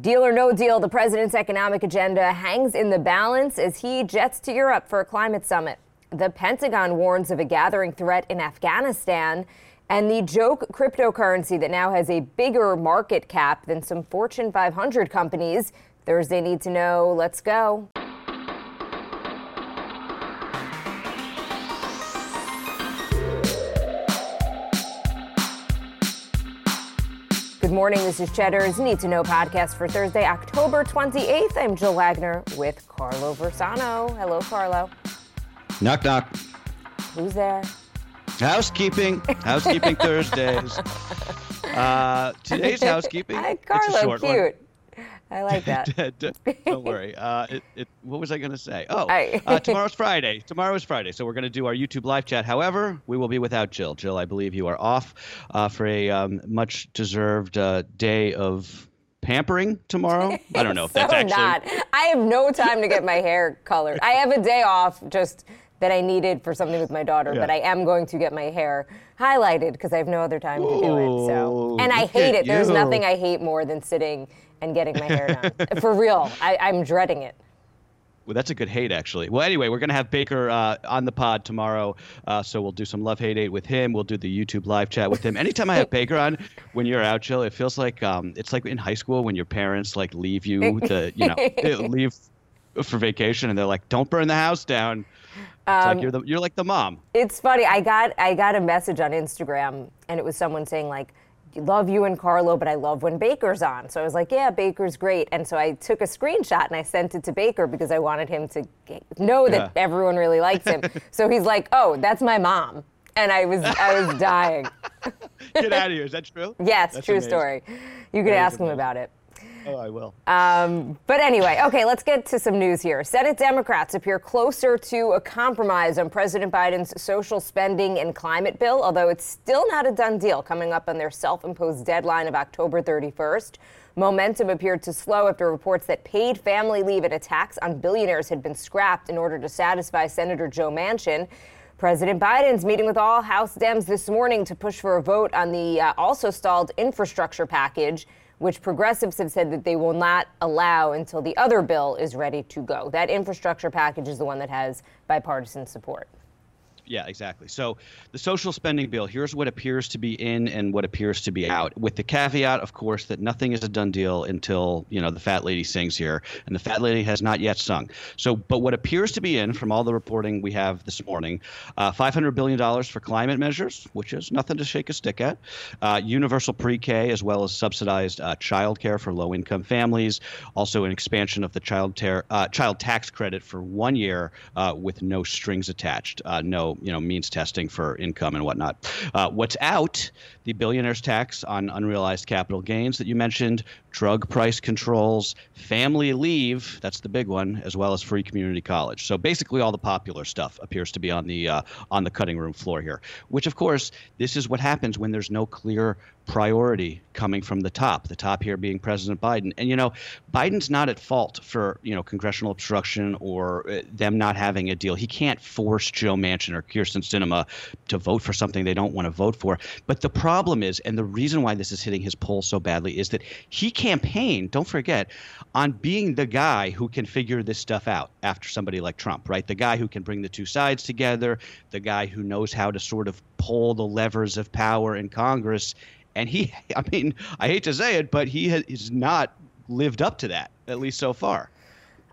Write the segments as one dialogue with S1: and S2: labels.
S1: Deal or no deal, the president's economic agenda hangs in the balance as he jets to Europe for a climate summit. The Pentagon warns of a gathering threat in Afghanistan and the joke cryptocurrency that now has a bigger market cap than some Fortune 500 companies. Thursday Need to Know. Let's go. Morning. This is Cheddar's Need to Know podcast for Thursday, October 28th. I'm Jill Wagner with Carlo Versano. Hello, Carlo.
S2: Knock, knock.
S1: Who's there?
S2: Housekeeping. Housekeeping Thursdays. Uh, today's housekeeping.
S1: Hi,
S2: it's a
S1: Carlo.
S2: cute. one.
S1: I like that.
S2: Don't worry. Uh, it, it, what was I going to say? Oh, uh, tomorrow's Friday. Tomorrow is Friday, so we're going to do our YouTube live chat. However, we will be without Jill. Jill, I believe you are off uh, for a um, much-deserved uh, day of pampering tomorrow. I don't know if that's actually.
S1: not. I have no time to get my hair colored. I have a day off just that I needed for something with my daughter,
S2: Yeah.
S1: but I am going to get my hair highlighted because I have no other time to do it. So, and I hate
S2: at
S1: it. There's nothing I hate more than sitting and getting my hair done. for real, I, I'm dreading it.
S2: Well, that's a good hate, actually. Well, anyway, we're going to have Baker uh, on the pod tomorrow. Uh, so we'll do some Love Hate 8 with him. We'll do the YouTube live chat with him. Anytime I have Baker on, when you're out, Jill, it feels like um, it's like in high school when your parents like leave you to, you know, leave for vacation and they're like, don't burn the house down. It's like you're, the, you're like the mom.
S1: It's funny. I got I got a message on Instagram, and it was someone saying like, "Love you and Carlo, but I love when Baker's on." So I was like, "Yeah, Baker's great." And so I took a screenshot and I sent it to Baker because I wanted him to know that
S2: Yeah.
S1: everyone really likes him. so he's like, "Oh, that's my mom," and I was I was dying.
S2: Get out of here. Is that true?
S1: yes,
S2: That's
S1: true
S2: amazing.
S1: story. You could
S2: That
S1: ask him about it.
S2: Oh, I will.
S1: Um, but anyway, okay, let's get to some news here. Senate Democrats appear closer to a compromise on President Biden's social spending and climate bill, although it's still not a done deal coming up on their self imposed deadline of October 31st. Momentum appeared to slow after reports that paid family leave and a tax on billionaires had been scrapped in order to satisfy Senator Joe Manchin. President Biden's meeting with all House Dems this morning to push for a vote on the uh, also stalled infrastructure package, which progressives have said that they will not allow until the other bill is ready to go. That infrastructure package is the one that has bipartisan support.
S2: Yeah, exactly. So the social spending bill, here's what appears to be in and what appears to be out, with the caveat, of course, that nothing is a done deal until, you know, the fat lady sings here. And the fat lady has not yet sung. So, but what appears to be in from all the reporting we have this morning, uh, $500 billion for climate measures, which is nothing to shake a stick at, uh, universal pre-K, as well as subsidized uh, child care for low-income families, also an expansion of the child, ter- uh, child tax credit for one year uh, with no strings attached, uh, no you know means testing for income and whatnot. Uh, what's out? The billionaire's tax on unrealized capital gains that you mentioned, drug price controls, family leave, that's the big one, as well as free community college. So basically all the popular stuff appears to be on the uh, on the cutting room floor here, which of course this is what happens when there's no clear priority coming from the top, the top here being President Biden. And you know, Biden's not at fault for, you know, congressional obstruction or uh, them not having a deal. He can't force Joe Manchin or Kyrsten Sinema to vote for something they don't want to vote for. But the problem is, and the reason why this is hitting his poll so badly is that he campaigned, don't forget, on being the guy who can figure this stuff out after somebody like Trump, right? The guy who can bring the two sides together, the guy who knows how to sort of pull the levers of power in Congress. And he, I mean, I hate to say it, but he has not lived up to that, at least so far.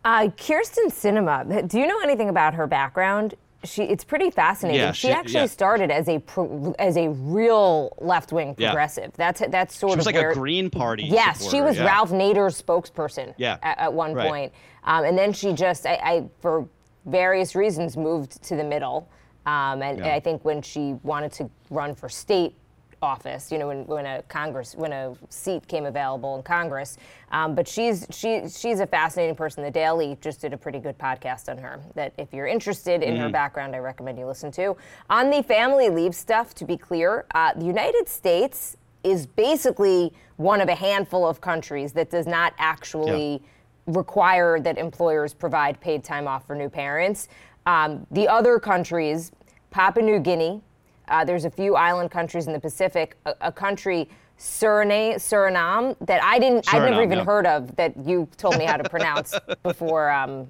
S1: Uh, Kyrsten Sinema, do you know anything about her background? She, it's pretty fascinating.
S2: Yeah,
S1: she,
S2: she-
S1: actually
S2: yeah.
S1: started as a pro, as a real left wing
S2: Yeah.
S1: progressive. That's that's sort
S2: She
S1: of
S2: like
S1: where,
S2: a Green Party.
S1: Yes, she was
S2: yeah.
S1: Ralph Nader's spokesperson
S2: Yeah,
S1: at, at one
S2: right.
S1: point. Um, and then she just, I, I, for various reasons, moved to the middle. Um, and
S2: Yeah.
S1: I think when she wanted to run for state office, you know, when, when a Congress, when a seat came available in Congress. Um, but she's she she's a fascinating person. The Daily just did a pretty good podcast on her. That if you're interested in
S2: Mm-hmm.
S1: her background, I recommend you listen to. On the family leave stuff, to be clear, uh, the United States is basically one of a handful of countries that does not actually require that employers provide paid time off for new parents. Um, the other countries, Papua New Guinea, uh, there's a few island countries in the Pacific, a, a country Suriname, Suriname that I didn't, Suriname, I've never even yeah. heard of that you told me how to pronounce before, um,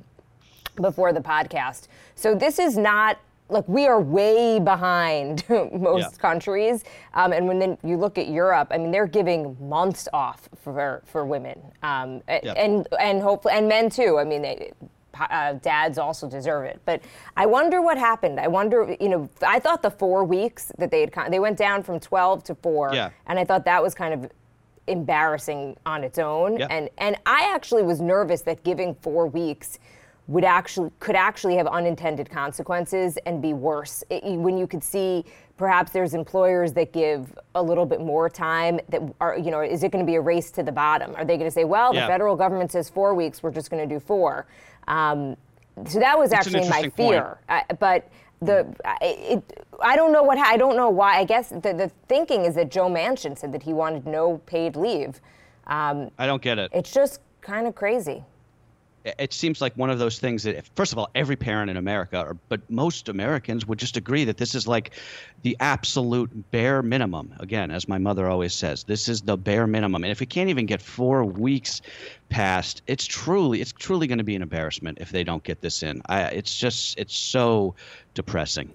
S1: before the podcast. So this is not like we are way behind most yeah. countries. Um, and when then you look at Europe, I mean, they're giving months off for for women, um, and and hopefully and men too. I mean, they, uh, dads also deserve it. But I wonder what happened. I wonder, you know, I thought the four weeks that they had, they went down from 12 to four.
S2: Yeah.
S1: And I thought that was kind of embarrassing on its own. And, and I actually was nervous that giving four weeks would actually could actually have unintended consequences and be worse it, when you could see perhaps there's employers that give a little bit more time that are you know is it going to be a race to the bottom are they going to say well yeah. the federal government says four weeks we're just going to do four um, so that was actually my fear. I, but the it, I don't know what I don't know why. I guess the, the thinking is that Joe Manchin said that he wanted no paid leave.
S2: Um, I don't get it.
S1: It's just kind of crazy
S2: it seems like one of those things that, first of all, every parent in America, or, but most Americans would just agree that this is like the absolute bare minimum. Again, as my mother always says, this is the bare minimum. And if we can't even get four weeks past, it's truly, it's truly going to be an embarrassment if they don't get this in. I, it's just, it's so depressing.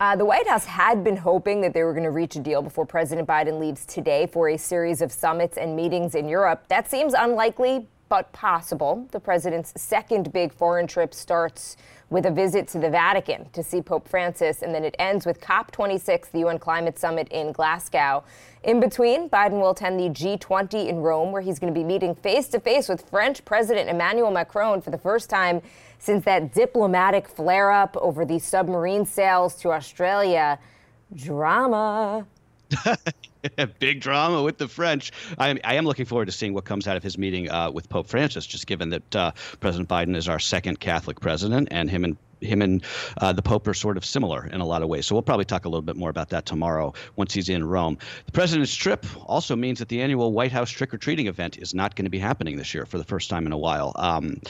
S1: Uh, the White House had been hoping that they were going to reach a deal before President Biden leaves today for a series of summits and meetings in Europe. That seems unlikely, but possible. The president's second big foreign trip starts with a visit to the Vatican to see Pope Francis, and then it ends with COP26, the UN Climate Summit in Glasgow. In between, Biden will attend the G20 in Rome, where he's going to be meeting face to face with French President Emmanuel Macron for the first time since that diplomatic flare up over the submarine sales to Australia. Drama.
S2: Big drama with the French. I am, I am looking forward to seeing what comes out of his meeting uh, with Pope Francis, just given that uh, President Biden is our second Catholic president, and him and him and uh, the Pope are sort of similar in a lot of ways. So we'll probably talk a little bit more about that tomorrow once he's in Rome. The president's trip also means that the annual White House trick or treating event is not going to be happening this year for the first time in a while, um,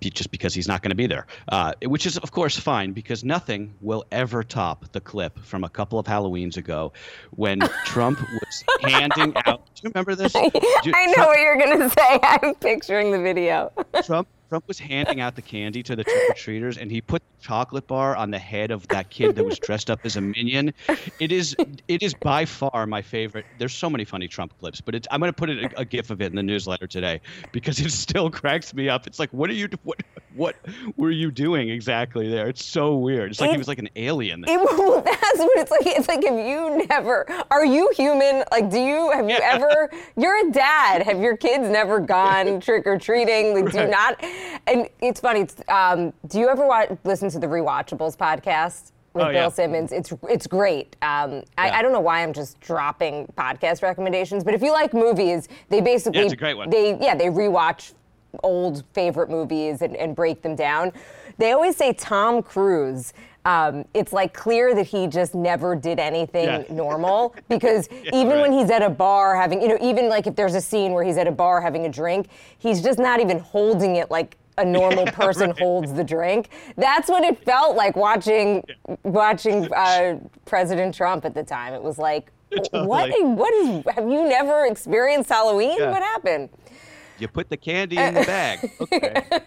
S2: just because he's not going to be there, uh, which is, of course, fine because nothing will ever top the clip from a couple of Halloweens ago when Trump was handing out. Do you remember this? I,
S1: know Trump, what you're going to say. I'm picturing the video.
S2: Trump Trump was handing out the candy to the trick or treaters, and he put the chocolate bar on the head of that kid that was dressed up as a minion. It is it is by far my favorite. There's so many funny Trump clips, but I'm going to put it, a, a gif of it in the newsletter today because it still cracks me up. It's like, what are you what what were you doing exactly there? It's so weird. It's like it, he was like an alien.
S1: It, well, that's what it's like. It's like if you never are you human? Like, do you have you ever? You're a dad. Have your kids never gone trick or treating? Like, right. do not and it's funny. It's, um, do you ever watch, listen to the Rewatchables podcast? with oh, Bill yeah. Simmons. It's it's great. Um, yeah. I, I, don't know why I'm just dropping podcast recommendations, but if you like movies, they basically
S2: yeah, it's a great one.
S1: They yeah they rewatch old favorite movies and, and break them down. They always say Tom Cruise. Um, it's like clear that he just never did anything yeah. normal because yeah, even right. when he's at a bar having, you know, even like if there's a scene where he's at a bar having a drink, he's just not even holding it like a normal person right. holds the drink. That's what it felt like watching yeah. watching uh, President Trump at the time. It was like, totally. what? What is? Have you never experienced Halloween? What happened?
S2: You put the candy in the bag. Okay.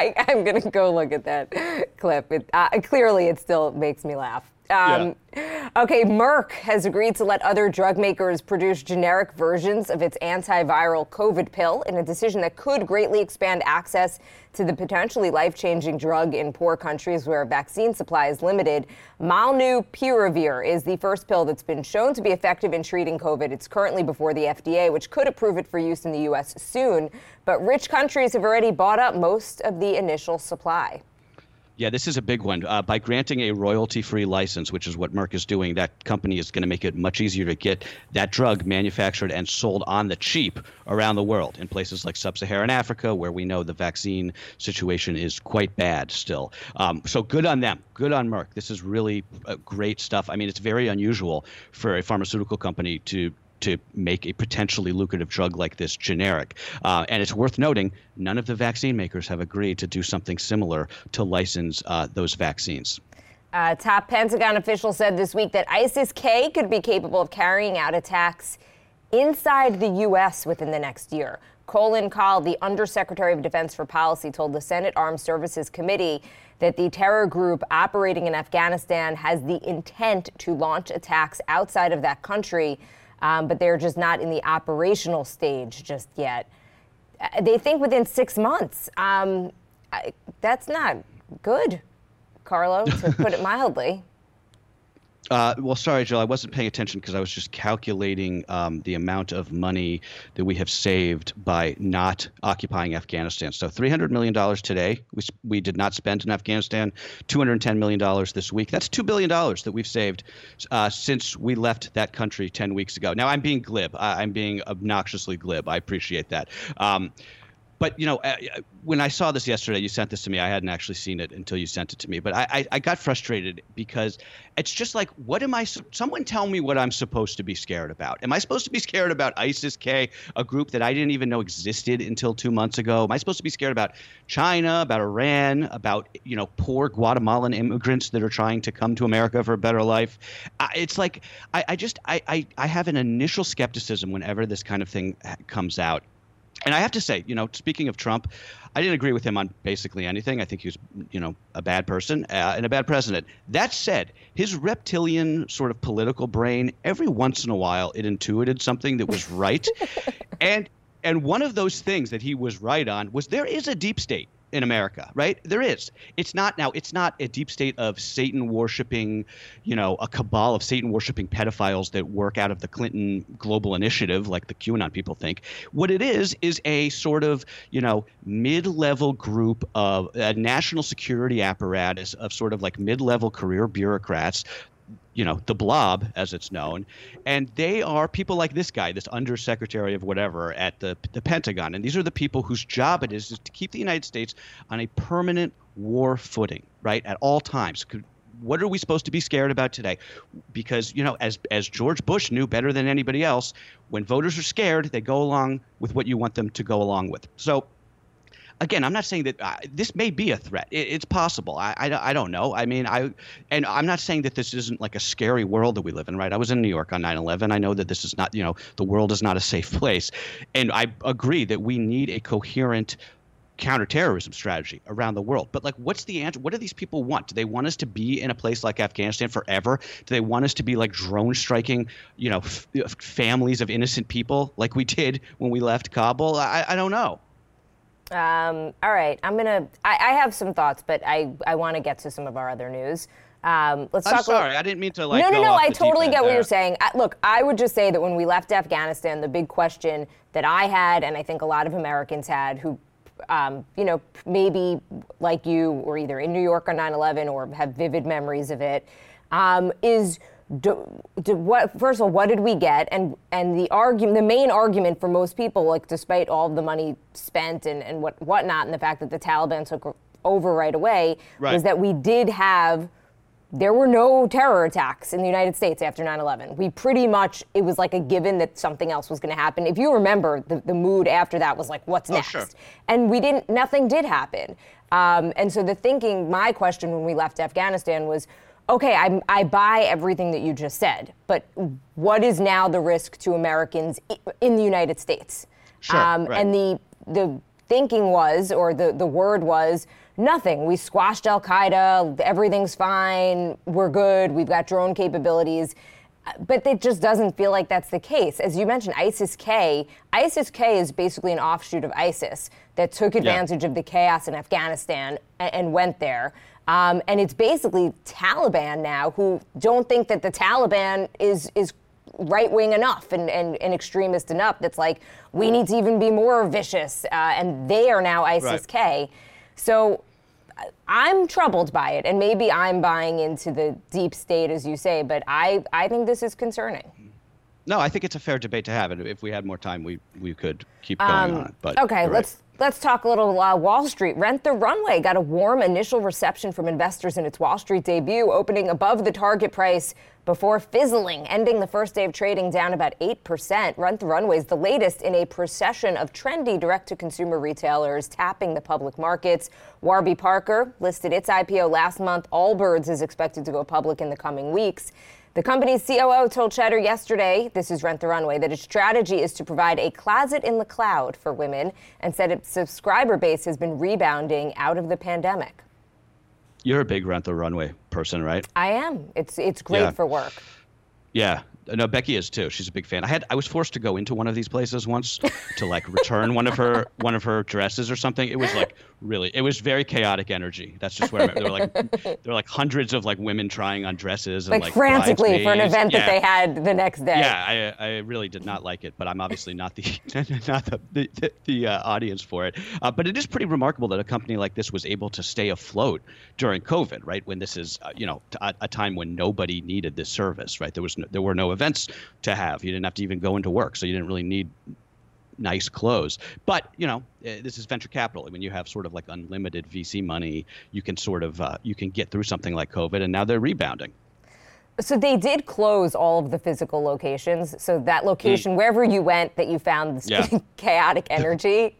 S1: okay, I'm gonna go look at that clip. It, uh, clearly, it still makes me laugh. Um, yeah. Okay, Merck has agreed to let other drug makers produce generic versions of its antiviral COVID pill in a decision that could greatly expand access to the potentially life changing drug in poor countries where vaccine supply is limited. Molnupiravir is the first pill that's been shown to be effective in treating COVID. It's currently before the FDA, which could approve it for use in the U.S. soon. But rich countries have already bought up most of the initial supply.
S2: Yeah, this is a big one. Uh, by granting a royalty free license, which is what Merck is doing, that company is going to make it much easier to get that drug manufactured and sold on the cheap around the world in places like sub Saharan Africa, where we know the vaccine situation is quite bad still. Um, so good on them. Good on Merck. This is really uh, great stuff. I mean, it's very unusual for a pharmaceutical company to to make a potentially lucrative drug like this generic. Uh, and it's worth noting none of the vaccine makers have agreed to do something similar to license uh, those vaccines.
S1: Uh, top Pentagon official said this week that ISIS K could be capable of carrying out attacks inside the U.S. within the next year. Colin Kahl, the Undersecretary of Defense for Policy, told the Senate Armed Services Committee that the terror group operating in Afghanistan has the intent to launch attacks outside of that country, um, but they're just not in the operational stage just yet. Uh, they think within six months. Um, I, that's not good. Carlo, to put it mildly.
S2: Uh, well, sorry, Jill. I wasn't paying attention because I was just calculating um, the amount of money that we have saved by not occupying Afghanistan. So, $300 million today. We, we did not spend in Afghanistan. $210 million this week. That's $2 billion that we've saved uh, since we left that country 10 weeks ago. Now, I'm being glib. I, am being obnoxiously glib. I appreciate that. Um, but you know, uh, uh, when I saw this yesterday, you sent this to me. I hadn't actually seen it until you sent it to me. But I, I, I got frustrated because it's just like, what am I? Someone tell me what I'm supposed to be scared about. Am I supposed to be scared about ISIS K, a group that I didn't even know existed until two months ago? Am I supposed to be scared about China, about Iran, about you know poor Guatemalan immigrants that are trying to come to America for a better life? it's like I, I just I, I I have an initial skepticism whenever this kind of thing comes out and I have to say, you know, speaking of Trump, I didn't agree with him on basically anything. I think he was, you know, a bad person uh, and a bad president. That said, his reptilian sort of political brain, every once in a while, it intuited something that was right, and and one of those things that he was right on was there is a deep state in America, right? There is. It's not now. It's not a deep state of Satan worshiping, you know, a cabal of Satan worshiping pedophiles that work out of the Clinton Global Initiative, like the QAnon people think. What it is is a sort of, you know, mid-level group of a national security apparatus of sort of like mid-level career bureaucrats you know, the blob, as it's known. And they are people like this guy, this undersecretary of whatever at the, the Pentagon. And these are the people whose job it is, is to keep the United States on a permanent war footing, right, at all times. What are we supposed to be scared about today? Because, you know, as, as George Bush knew better than anybody else, when voters are scared, they go along with what you want them to go along with. So again, I'm not saying that uh, this may be a threat. It, it's possible. I, I, I, don't know. I mean, I and I'm not saying that this isn't like a scary world that we live in, right? I was in New York on 9/11. I know that this is not, you know, the world is not a safe place, and I agree that we need a coherent counterterrorism strategy around the world. But like, what's the answer? What do these people want? Do they want us to be in a place like Afghanistan forever? Do they want us to be like drone striking, you know, f- families of innocent people like we did when we left Kabul? I, I don't know.
S1: Um, all right, I'm gonna. I, I, have some thoughts, but I I want to get to some of our other news. Um, let's
S2: I'm
S1: talk.
S2: sorry,
S1: little,
S2: I didn't mean to like.
S1: No, no, no.
S2: I
S1: totally get
S2: there.
S1: what you're saying. I, look, I would just say that when we left Afghanistan, the big question that I had, and I think a lot of Americans had, who, um, you know, maybe like you, were either in New York on 9/11 or have vivid memories of it, um, is do, do what first of all what did we get and and the argument the main argument for most people like despite all the money spent and and what whatnot and the fact that the Taliban took over right away right. was that we did have there were no terror attacks in the United States after 9/11. We pretty much it was like a given that something else was going to happen. If you remember, the, the mood after that was like, "What's
S2: oh,
S1: next?"
S2: Sure.
S1: And we didn't. Nothing did happen. Um, and so the thinking, my question when we left Afghanistan was, okay, I, I buy everything that you just said, but what is now the risk to Americans in the United States?
S2: Sure, um,
S1: right. And the the thinking was, or the, the word was, nothing. We squashed Al Qaeda, everything's fine, we're good, we've got drone capabilities. But it just doesn't feel like that's the case. As you mentioned, ISIS K, ISIS K is basically an offshoot of ISIS that took advantage yeah. of the chaos in Afghanistan and, and went there. Um, and it's basically Taliban now who don't think that the Taliban is is right wing enough and, and, and, extremist enough. That's like we need to even be more vicious, uh, and they are now ISIS K. Right. So I'm troubled by it, and maybe I'm buying into the deep state, as you say. But I I think this is concerning.
S2: No, I think it's a fair debate to have, and if we had more time, we we could keep going um, on it. But
S1: okay, let's Let's talk a little uh, Wall Street. Rent the Runway got a warm initial reception from investors in its Wall Street debut, opening above the target price before fizzling, ending the first day of trading down about 8%. Rent the Runway is the latest in a procession of trendy direct to consumer retailers tapping the public markets. Warby Parker listed its IPO last month. Allbirds is expected to go public in the coming weeks. The company's COO told Cheddar yesterday, this is Rent the Runway, that its strategy is to provide a closet in the cloud for women and said its subscriber base has been rebounding out of the pandemic.
S2: You're a big Rent the Runway person, right?
S1: I am. It's it's great yeah. for work.
S2: Yeah, no, Becky is too. She's a big fan. I had I was forced to go into one of these places once to like return one of her one of her dresses or something. It was like really it was very chaotic energy. That's just where there were like there were like hundreds of like women trying on dresses and
S1: like, like frantically for an event
S2: yeah.
S1: that they had the next day.
S2: Yeah, I, I really did not like it, but I'm obviously not the not the the, the uh, audience for it. Uh, but it is pretty remarkable that a company like this was able to stay afloat during COVID, right? When this is uh, you know a, a, time when nobody needed this service, right? There was no, there were no events to have. You didn't have to even go into work, so you didn't really need nice clothes. But you know, eh, this is venture capital. I mean, you have sort of like unlimited VC money, you can sort of uh, you can get through something like COVID, and now they're rebounding.
S1: So they did close all of the physical locations. So that location, mm. wherever you went, that you found this yeah. chaotic energy.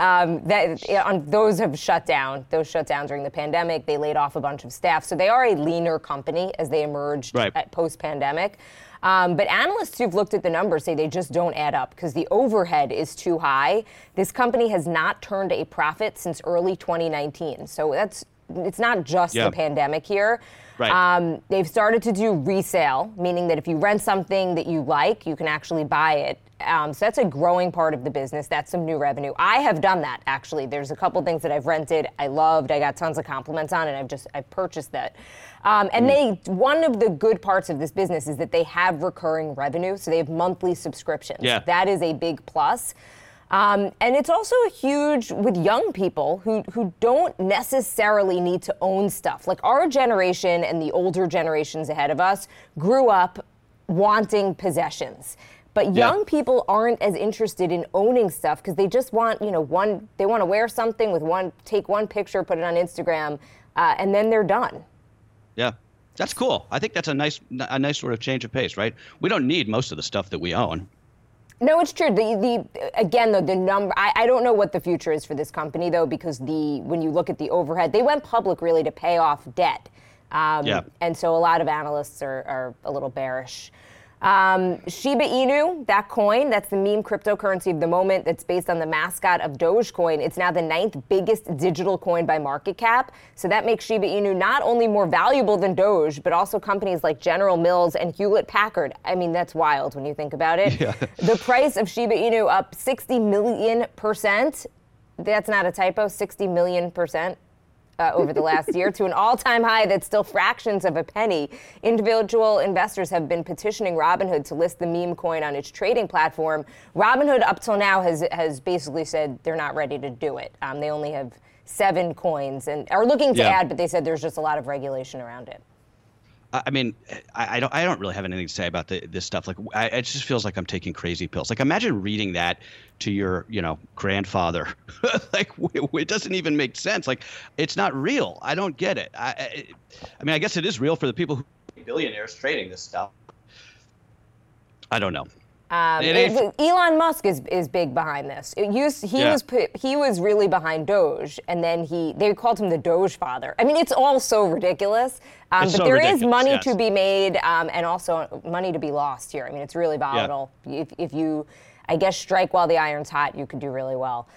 S1: um, that on, those have shut down. Those shut down during the pandemic. They laid off a bunch of staff, so they are a leaner company as they emerged right. post pandemic. Um, but analysts who've looked at the numbers say they just don't add up because the overhead is too high. This company has not turned a profit since early 2019. So that's it's not just the pandemic here.
S2: Right.
S1: Um, they've started to do resale, meaning that if you rent something that you like, you can actually buy it. Um, so that's a growing part of the business. That's some new revenue. I have done that actually. There's a couple things that I've rented, I loved, I got tons of compliments on, and I've just I've purchased that. Um, and mm. they one of the good parts of this business is that they have recurring revenue, so they have monthly subscriptions.
S2: Yeah.
S1: That is a big plus. Um, and it's also huge with young people who, who don't necessarily need to own stuff. Like our generation and the older generations ahead of us grew up wanting possessions. But young yeah. people aren't as interested in owning stuff because they just want, you know, one, they want to wear something with one, take one picture, put it on Instagram, uh, and then they're done.
S2: Yeah. That's cool. I think that's a nice, a nice sort of change of pace, right? We don't need most of the stuff that we own.
S1: No, it's true. The the again though the number I, I don't know what the future is for this company though because the when you look at the overhead they went public really to pay off debt. Um,
S2: yeah.
S1: And so a lot of analysts are, are a little bearish. Um, Shiba Inu, that coin, that's the meme cryptocurrency of the moment that's based on the mascot of Dogecoin. It's now the ninth biggest digital coin by market cap. So that makes Shiba Inu not only more valuable than Doge, but also companies like General Mills and Hewlett Packard. I mean, that's wild when you think about it. Yeah. The price of Shiba Inu up 60 million percent. That's not a typo, 60 million percent uh, over the last year to an all time high that's still fractions of a penny. Individual investors have been petitioning Robinhood to list the meme coin on its trading platform. Robinhood, up till now, has, has basically said they're not ready to do it. Um, they only have seven coins and are looking to yeah. add, but they said there's just a lot of regulation around it.
S2: I mean, I, I, don't. I don't really have anything to say about the, this stuff. Like, I, it just feels like I'm taking crazy pills. Like, imagine reading that to your, you know, grandfather. like, it doesn't even make sense. Like, it's not real. I don't get it. I, it, I mean, I guess it is real for the people who billionaires trading this stuff. I don't know.
S1: Um, it, Elon Musk is, is big behind this. Used, he yeah. was he was really behind Doge, and then he they called him the Doge father. I mean, it's all so ridiculous. Um, but so there is money yes. to be made, um, and also money to be lost here. I mean, it's really volatile. Yeah. If, if you, I guess, strike while the iron's hot, you could do really well.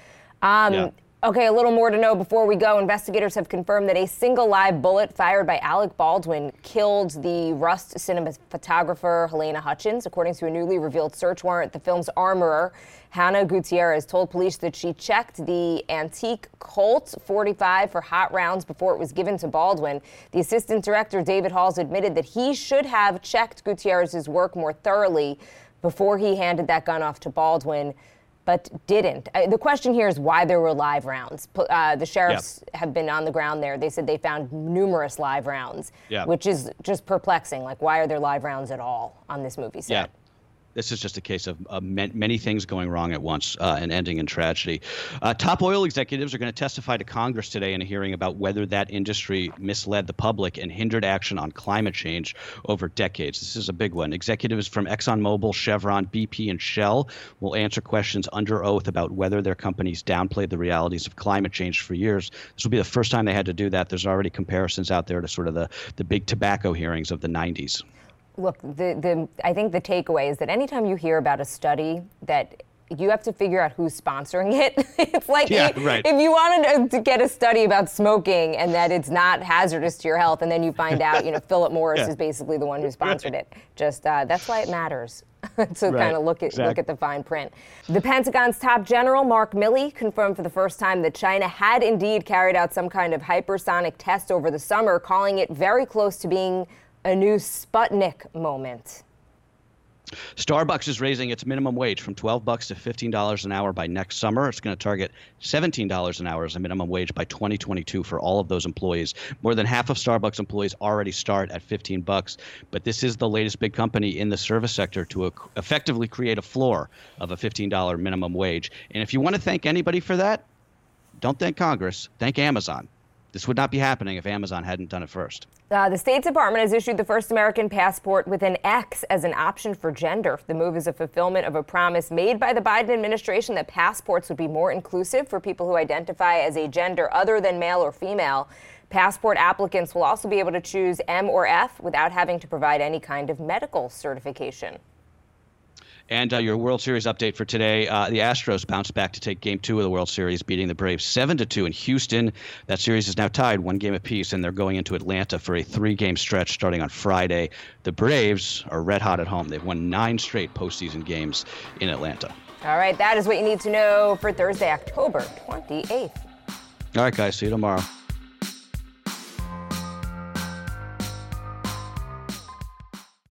S1: Um, yeah. Okay, a little more to know before we go. Investigators have confirmed that a single live bullet fired by Alec Baldwin killed the Rust cinematographer Halyna Hutchins. According to a newly revealed search warrant, the film's armorer, Hannah Gutierrez, told police that she checked the antique Colt 45 for hot rounds before it was given to Baldwin. The assistant director, David Halls, admitted that he should have checked Gutierrez's work more thoroughly before he handed that gun off to Baldwin but didn't. Uh, the question here is why there were live rounds. Uh, the sheriffs yep. have been on the ground there. They said they found numerous live rounds,
S2: yep.
S1: which is just perplexing. Like, why are there live rounds at all on this movie set?
S2: Yeah. This is just a case of uh, many things going wrong at once uh, and ending in tragedy. Uh, top oil executives are going to testify to Congress today in a hearing about whether that industry misled the public and hindered action on climate change over decades. This is a big one. Executives from ExxonMobil, Chevron, BP, and Shell will answer questions under oath about whether their companies downplayed the realities of climate change for years. This will be the first time they had to do that. There's already comparisons out there to sort of the, the big tobacco hearings of the 90s
S1: look, the, the, I think the takeaway is that anytime you hear about a study that you have to figure out who's sponsoring it. it's like
S2: yeah, right.
S1: if you wanted to get a study about smoking and that it's not hazardous to your health, and then you find out, you know, Philip Morris yeah. is basically the one who sponsored right. it. Just uh, that's why it matters to right. kind of look at exactly. look at the fine print. The Pentagon's top general Mark Milley confirmed for the first time that China had indeed carried out some kind of hypersonic test over the summer, calling it very close to being a new Sputnik moment.
S2: Starbucks is raising its minimum wage from 12 bucks to $15 an hour by next summer. It's going to target $17 an hour as a minimum wage by 2022 for all of those employees. More than half of Starbucks employees already start at 15 bucks, but this is the latest big company in the service sector to effectively create a floor of a $15 minimum wage. And if you want to thank anybody for that, don't thank Congress, thank Amazon. This would not be happening if Amazon hadn't done it first.
S1: Uh, the State Department has issued the first American passport with an X as an option for gender. The move is a fulfillment of a promise made by the Biden administration that passports would be more inclusive for people who identify as a gender other than male or female. Passport applicants will also be able to choose M or F without having to provide any kind of medical certification.
S2: And uh, your World Series update for today: uh, the Astros bounced back to take Game Two of the World Series, beating the Braves seven to two in Houston. That series is now tied one game apiece, and they're going into Atlanta for a three-game stretch starting on Friday. The Braves are red hot at home; they've won nine straight postseason games in Atlanta.
S1: All right, that is what you need to know for Thursday, October 28th.
S2: All right, guys. See you tomorrow.